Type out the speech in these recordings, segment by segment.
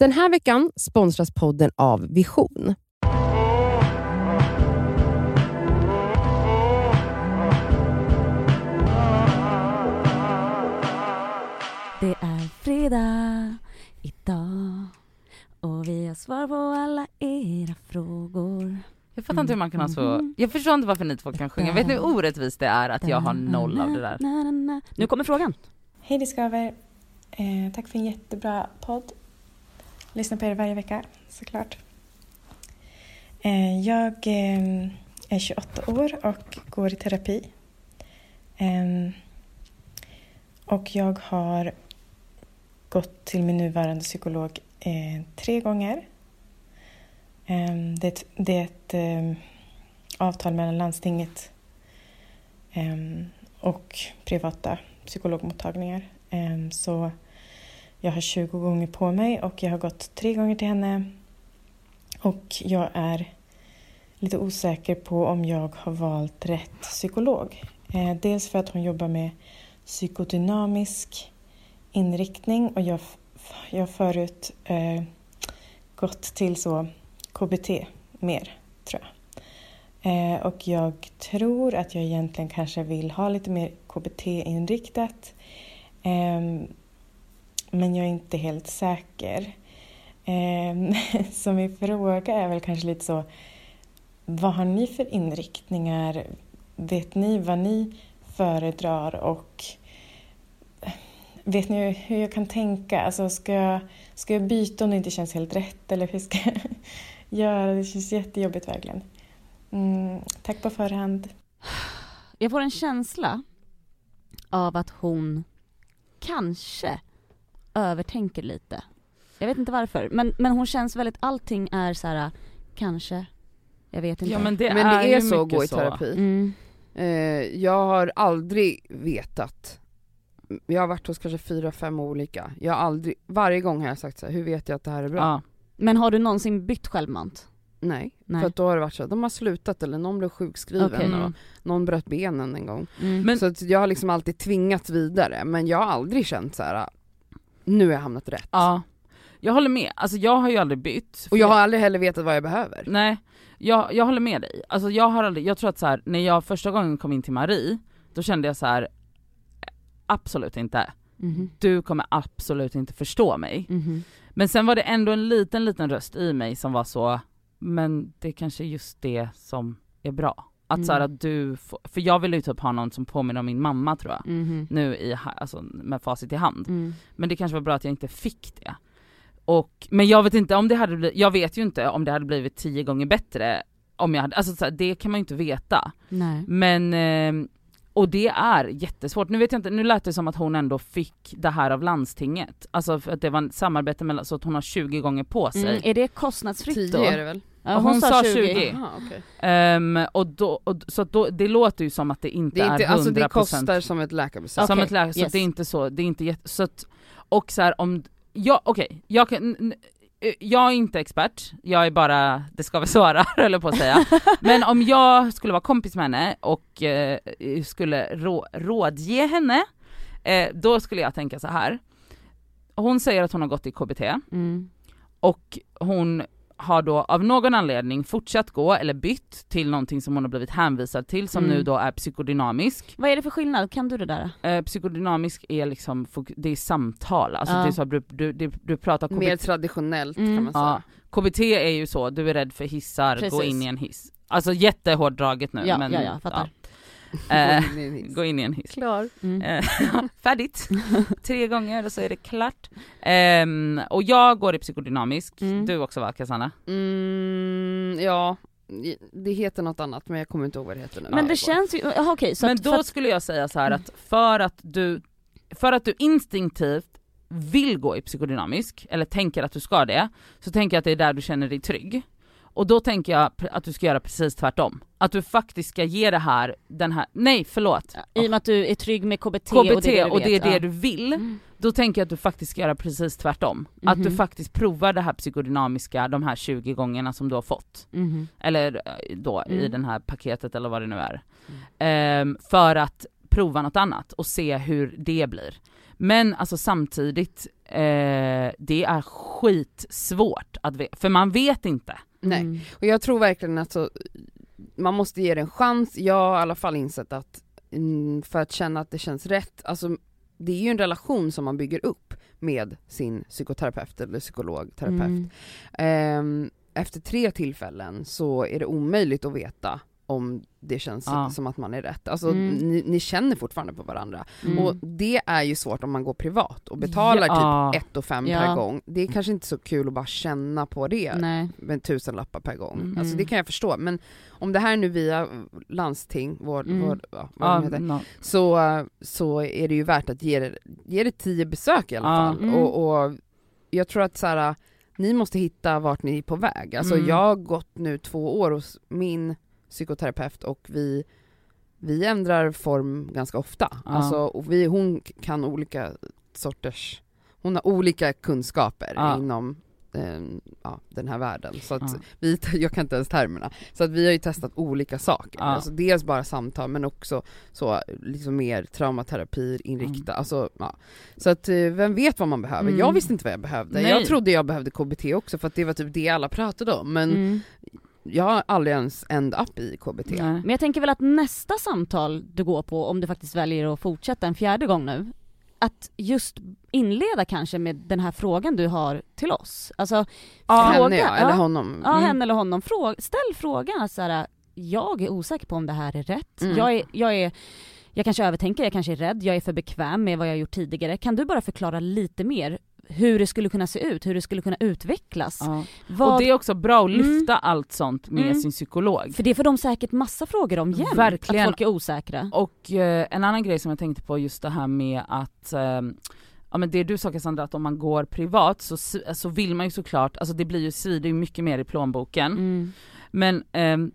Den här veckan sponsras podden av Vision. Det är fredag idag och vi har svar på alla era frågor. Jag fattar inte hur man kan ha så, Mhm. jag förstår inte varför ni två kan sjunga. Vet ni hur orättvist det är att jag har noll av det där? Nu kommer frågan. Hej Discover! Eh, tack för en jättebra podd. Lyssnar på er varje vecka, såklart. Eh, jag eh, är 28 år och går i terapi. Ehm, och jag har gått till min nuvarande psykolog eh, tre gånger. Ehm, det, är ett- det är ett ehm, avtal mellan landstinget och privata psykologmottagningar. Så jag har 20 gånger på mig och jag har gått tre gånger till henne. Och jag är lite osäker på om jag har valt rätt psykolog. Eh, dels för att hon jobbar med psykodynamisk inriktning och jag jag har förut eh, gått till så KBT mer, tror jag. Eh, och jag tror att jag egentligen kanske vill ha lite mer KBT-inriktat. Eh, men jag är inte helt säker. Ehm, så min fråga är väl kanske lite så, vad har ni för inriktningar? Vet ni vad ni föredrar och vet ni hur jag kan tänka? Alltså ska jag, ska jag byta om det inte känns helt rätt eller hur ska jag göra? Det känns jättejobbigt verkligen. Mm, tack på förhand. Jag får en känsla av att hon kanske övertänker lite. Jag vet inte varför, men, men hon känns väldigt, allting är så här kanske, jag vet inte. Ja men det Men är, det är ju så att mycket gå i terapi. Mm. Eh, jag har aldrig vetat. Jag har varit hos kanske fyra, fem olika. Jag har aldrig, varje gång har jag sagt så här, hur vet jag att det här är bra? Ja. Men har du någonsin bytt självmant? Nej. Nej. för att då har det varit så, de har slutat eller någon blev sjukskriven Okej. och Mm. någon bröt benen en gång. Mm. Men- Så att jag har liksom alltid tvingats vidare, men jag har aldrig känt så här. Nu har jag hamnat rätt. ja. Jag håller med, alltså jag har ju aldrig bytt. Och jag har aldrig heller vetat vad jag behöver. Nej, jag, jag håller med dig. Alltså jag har aldrig, jag tror att så här, när jag första gången kom in till Marie, då kände jag så här. absolut inte. Mhm. Du kommer absolut inte förstå mig. Mhm. Men sen var det ändå en liten, liten röst i mig som var så, men det är kanske just det som är bra. Att Mm. så här, att du, får, för jag vill ju typ ha någon som påminner om min mamma tror jag. Mhm. Nu i, alltså med facit i hand. Mm. Men det kanske var bra att jag inte fick det. Och, men jag vet inte om det hade blivit, jag vet ju inte om det hade blivit tio gånger bättre om jag hade, alltså så här, det kan man ju inte veta. Nej. Men, eh, och det är jättesvårt. Nu vet jag inte, nu lät det som att hon ändå fick det här av landstinget. Alltså för att det var ett samarbete mellan, så att hon har 20 gånger på sig. Mm. Är det kostnadsfritt då? Tio är det väl? Ja, Och hon sa 20. Jaha, okej. Ehm, och då, och, så att då, det låter ju som att det inte Det, är inte, är 100% alltså det kostar som ett läkarbesök. som Okej, ett läkare, så yes. att det är inte så, det är inte jätte, så att, och så här, om, ja okej, jag kan, jag är inte expert, jag är bara, det ska vi svara eller på att säga. Men om jag skulle vara kompis med henne och eh, skulle rå, rådge henne, eh, då skulle jag tänka så här. Hon säger att hon har gått i KBT Mm. och hon har då av någon anledning fortsatt gå eller bytt till någonting som hon har blivit hänvisad till som Mm. nu då är psykodynamisk. Vad är det för skillnad? Kan du det där? Eh, psykodynamisk är liksom, det är samtal, alltså Ja. det är så att du, du, du, du pratar KBT. Mer traditionellt Mm. kan man säga. ja, KBT är ju så, du är rädd för hissar, gå Precis. in i en hiss. Alltså jättehårdraget nu Ja, men ja, ja, fattar. Eh, Gå in i en hiss. Klar. Mm. Eh, färdigt, tre gånger och så är det klart. Ehm, och jag går i psykodynamisk, Mm. du också va Cassandra? Mm, ja, det heter något annat men jag kommer inte ihåg vad det heter nu. Men det känns ju, jaha, okej så Men att, då att, skulle jag säga så här att för att du, för att du instinktivt vill gå i psykodynamisk, eller tänker att du ska det, så tänker jag att det är där du känner dig trygg. Och då tänker jag att du ska göra precis tvärtom. Att du faktiskt ska ge det här, den här, nej förlåt, i och med att du är trygg med KBT, KBT och det är det du, och det är det ja. du vill, Mm. då tänker jag att du faktiskt ska göra precis tvärtom. Att du Mhm. faktiskt provar det här psykodynamiska de här 20 gångerna som du har fått. Mhm. Eller eh, då i Mm. den här paketet eller vad det nu är. Ehm, för att prova något annat och se hur det blir. Men alltså samtidigt, eh, det är skitsvårt att veta, för man vet inte. Nej, Mm. och jag tror verkligen att så, man måste ge det en chans, jag har i alla fall insett att mm, för att känna att det känns rätt, alltså det är ju en relation som man bygger upp med sin psykoterapeut eller psykolog, terapeut. Mm. Ehm, efter tre tillfällen så är det omöjligt att veta om det känns Ja. som att man är rätt. Alltså Mm. ni, ni känner fortfarande på varandra. Mm. Och det är ju svårt om man går privat och betalar Ja. typ 1 och 5 Ja. per gång. Det är kanske inte så kul att bara känna på det Nej. med tusen lappar per gång. Mm. Alltså det kan jag förstå, men om det här är nu via landsting, vård, Mm. vård ja, vad Ja, heter, no. så, så är det ju värt att ge det, ge det tio besök i alla fall. Mm. Och, och jag tror att så här, ni måste hitta vart ni är på väg. Alltså Mm. jag har gått nu två år hos min psykoterapeut och vi, vi ändrar form ganska ofta. Ja. Alltså, vi, hon kan olika sorters, hon har olika kunskaper Ja. inom eh, ja, den här världen. Så att vi, jag kan inte ens termerna. Så att vi har ju testat olika saker. Ja. Alltså dels bara samtal men också så liksom mer traumaterapi inrikta, Mm. alltså ja. Så att eh, vem vet vad man behöver? Mm. Jag visste inte vad jag behövde. Nej. Jag trodde jag behövde KBT också för att det var typ det alla pratade om men Mm. Jag har aldrig ens end up i KBT. Nej. Men jag tänker väl att nästa samtal du går på, om du faktiskt väljer att fortsätta en fjärde gång nu, att just inleda kanske med den här frågan du har till oss. Alltså, Ja, fråga, Henne ja, eller ja. honom. Ja, Mm. henne eller honom. Fråga, ställ frågan så här, jag är osäker på om det här är rätt. Mm. Jag, är, jag, är, jag kanske övertänker, jag kanske är rädd, jag är för bekväm med vad jag har gjort tidigare. Kan du bara förklara lite mer hur det skulle kunna se ut, hur det skulle kunna utvecklas? Ja. Vad, Och det är också bra att Mm. lyfta allt sånt med Mm. sin psykolog. För det får de säkert massa frågor om jämt, Verkligen. att folk är osäkra. Och eh, en annan grej som jag tänkte på just det här med att eh, Ja men det du sa Cassandra, att om man går privat så, så vill man ju såklart, alltså det blir ju, svider ju mycket mer i plånboken. Mm. Men ehm,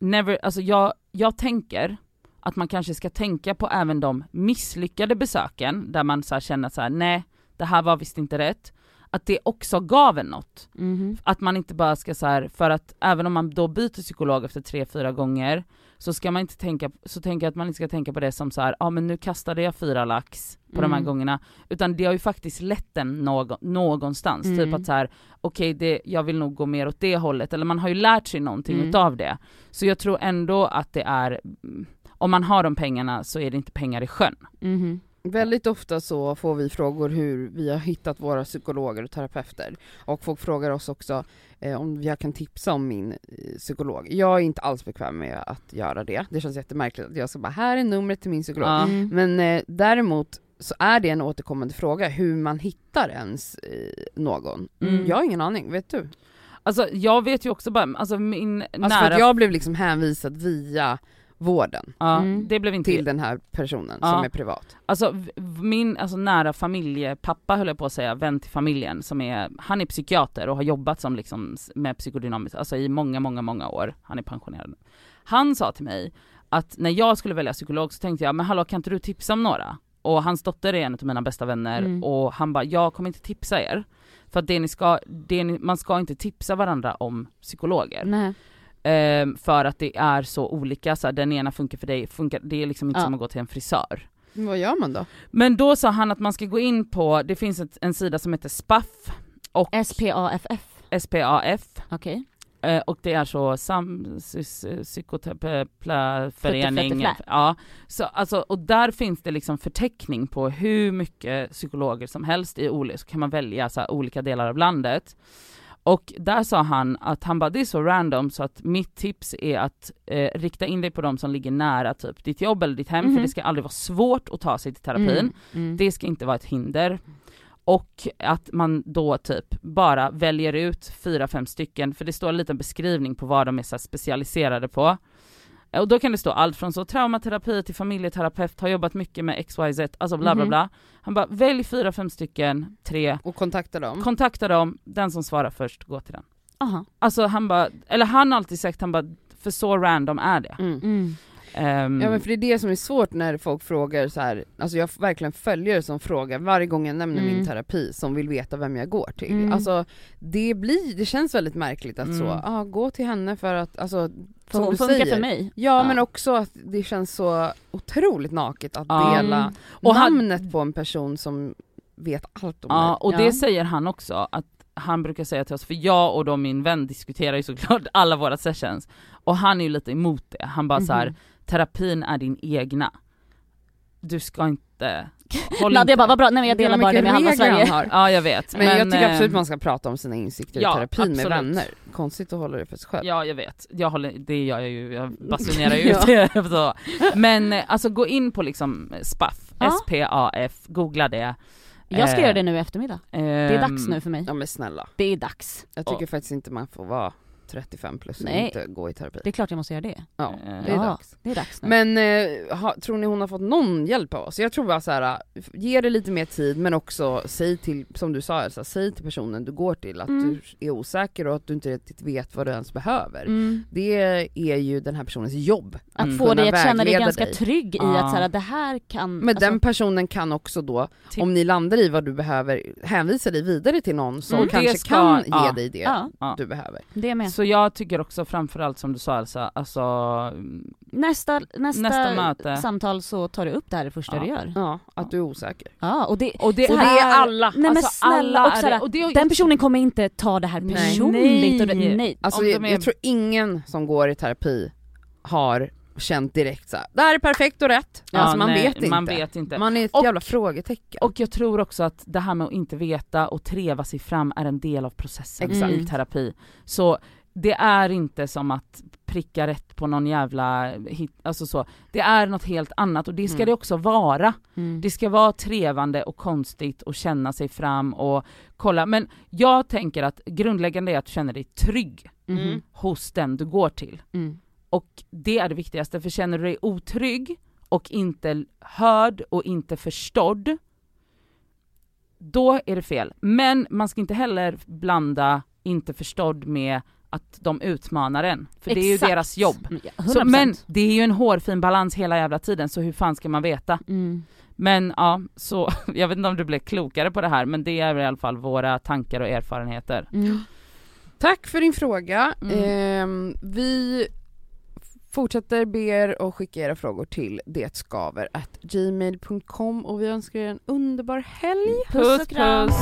never, alltså jag, jag tänker att man kanske ska tänka på även de misslyckade besöken där man så här känner så här: nej det här var visst inte rätt. Att det också gav en något. Mhm. Att man inte bara ska så här, för att även om man då byter psykolog efter tre, fyra gånger så ska man inte tänka, så tänker jag att man inte ska tänka på det som så här, ja ah, men nu kastade jag fyra lax på de här Mm. gångerna. Utan det har ju faktiskt lett en någon, någonstans. Mm. Typ att så här, okej det, jag vill nog gå mer åt det hållet. Eller man har ju lärt sig någonting Mm. utav det. Så jag tror ändå att det är, mm, om man har de pengarna så är det inte pengar i sjön. Mhm. Väldigt ofta så får vi frågor hur vi har hittat våra psykologer och terapeuter. Och folk frågar oss också eh, om jag kan tipsa om min eh, psykolog. Jag är inte alls bekväm med att göra det. Det känns jättemärkligt att jag ska bara, här är numret till min psykolog. Mm. Men eh, däremot så är det en återkommande fråga hur man hittar ens eh, någon. Mm. Jag har ingen aning, vet du? Alltså jag vet ju också bara, alltså min Alltså nära... för att jag blev liksom hänvisad via vården ja, Mm. det blev inte till den här personen Ja. som är privat. Alltså min alltså, nära familjepappa höll jag på att säga, vän till familjen som är, han är psykiater och har jobbat som liksom med psykodynamiskt, alltså i många, många, många år. Han är pensionerad. Han sa till mig att när jag skulle välja psykolog så tänkte jag, men hallå kan inte du tipsa om några? Och hans dotter är en av mina bästa vänner Mm. och han bara, jag kommer inte tipsa er. För att det ni ska, det ni, man ska inte tipsa varandra om psykologer. Nej. Ehm, för att det är så olika, så här, den ena funkar för dig, funkar, det är liksom inte Ja. som att gå till en frisör. Men vad gör man då? Men då sa han att man ska gå in på, det finns ett, en sida som heter SPAF och SPAFF, SPAF okej. eh, och det är så sam, psykoterapiförening. Ja, så alltså, och där finns det liksom förteckning på hur mycket psykologer som helst i olika, så kan man välja så här, olika delar av landet. Och där sa han att han bara, det är så random så att mitt tips är att eh, rikta in dig på de som ligger nära typ ditt jobb eller ditt hem, Mhm. för det ska aldrig vara svårt att ta sig till terapin. Mm. Mm. Det ska inte vara ett hinder. Och att man då typ bara väljer ut fyra, fem stycken, för det står en liten beskrivning på vad de är specialiserade på. Och då kan det stå allt från så traumaterapi till familjeterapeut, har jobbat mycket med XYZ, alltså bla bla Mhm. bla. Han bara, välj fyra, fem stycken, tre, Och kontakta dem? kontakta dem, den som svarar först, gå till den. Aha. Alltså han bara, eller han har alltid sagt, han bara, för så random är det. Mm. Mm. Ehm, Ja men för det är det som är svårt när folk frågar så här. alltså jag verkligen följare som frågar varje gång jag nämner Mm. min terapi som vill veta vem jag går till. Mm. Alltså det blir, det känns väldigt märkligt att så, Mm. ah, gå till henne för att, alltså För hon funkar säger. för mig. Ja, Ja. men också att det känns så otroligt naket att Ja. dela Mm. Och han- namnet på en person som vet allt om Ja, mig. och Ja. det säger han också, att han brukar säga till oss, för jag och då min vän diskuterar ju såklart alla våra sessions, och han är ju lite emot det. Han bara så här: Mhm. Terapin är din egna. Du ska inte... håll Nadia bara, vad bra, nej men jag delar bara det med halva Sverige. har. Ja jag vet. Men, jag tycker eh, absolut man ska prata om sina insikter ja, i terapin med absolut. vänner. Konstigt att hålla det för sig själv. Ja jag vet, jag håller, det gör jag ju, jag basunerar ju ut det. Men eh, alltså gå in på liksom SPAF, Ja. S-P-A-F, googla det. Jag ska Eh, göra det nu i eftermiddag. Det är Ehm, dags nu för mig. Ja men snälla. Det är dags. Jag tycker Ja. faktiskt inte man får vara 35 plus och Nej. inte gå i terapi. Det är klart jag måste göra det. Ja, Eh, det är ja, dags. det är dags nu. Men eh, ha, tror ni hon har fått någon hjälp av oss? Jag tror bara så här, ge det lite mer tid men också säg till, som du sa Elsa, säg till personen du går till att Mm. du är osäker och att du inte riktigt vet vad du ens behöver. Mm. Det är ju den här personens jobb. Att Mm. få dig att känna dig ganska dig. trygg i Ja. att så här, det här kan... Men alltså, den personen kan också då, Till- om ni landar i vad du behöver, hänvisa dig vidare till någon som det kanske ska- kan ge dig det Ja, Ja. du behöver. det är med. Så jag tycker också framförallt som du sa Elsa, alltså Nästa, nästa, Nästa möte. samtal så tar du upp det här det första Ja. du gör. Ja, att du är osäker. Ja, och det, och det, och här- det är alla, Nej men alltså, snälla, alla och är såhär, det. Och det, den personen kommer inte ta det här Nej. personligt. Och det, Nej. nej. Alltså jag, är- jag tror ingen som går i terapi har känt direkt såhär, det här är perfekt och rätt. Ja, alltså man nej, vet inte. Man vet inte. Man är ett Och- jävla frågetecken. Och jag tror också att det här med att inte veta och treva sig fram är en del av processen Exakt. i terapi. Så det är inte som att pricka rätt på någon jävla hit, alltså så. Det är något helt annat och det ska Mm. det också vara. Mm. Det ska vara trevande och konstigt och känna sig fram och kolla. Men jag tänker att grundläggande är att du känner dig trygg Mhm. hos den du går till. Mm. Och det är det viktigaste, för känner du dig otrygg och inte hörd och inte förstådd, då är det fel. Men man ska inte heller blanda inte förstådd med att de utmanar en, för det är ju Exakt. deras jobb. Ja, Så, 100%. men det är ju en hårfin balans hela jävla tiden, så hur fan ska man veta? Mm. Men ja, så jag vet inte om du blev klokare på det här, men det är i alla fall våra tankar och erfarenheter. Mm. Tack för din fråga. Mm. Ehm, vi fortsätter ber och skicka era frågor till detskaver@gmail.com och vi önskar er en underbar helg. Puss och kram. puss.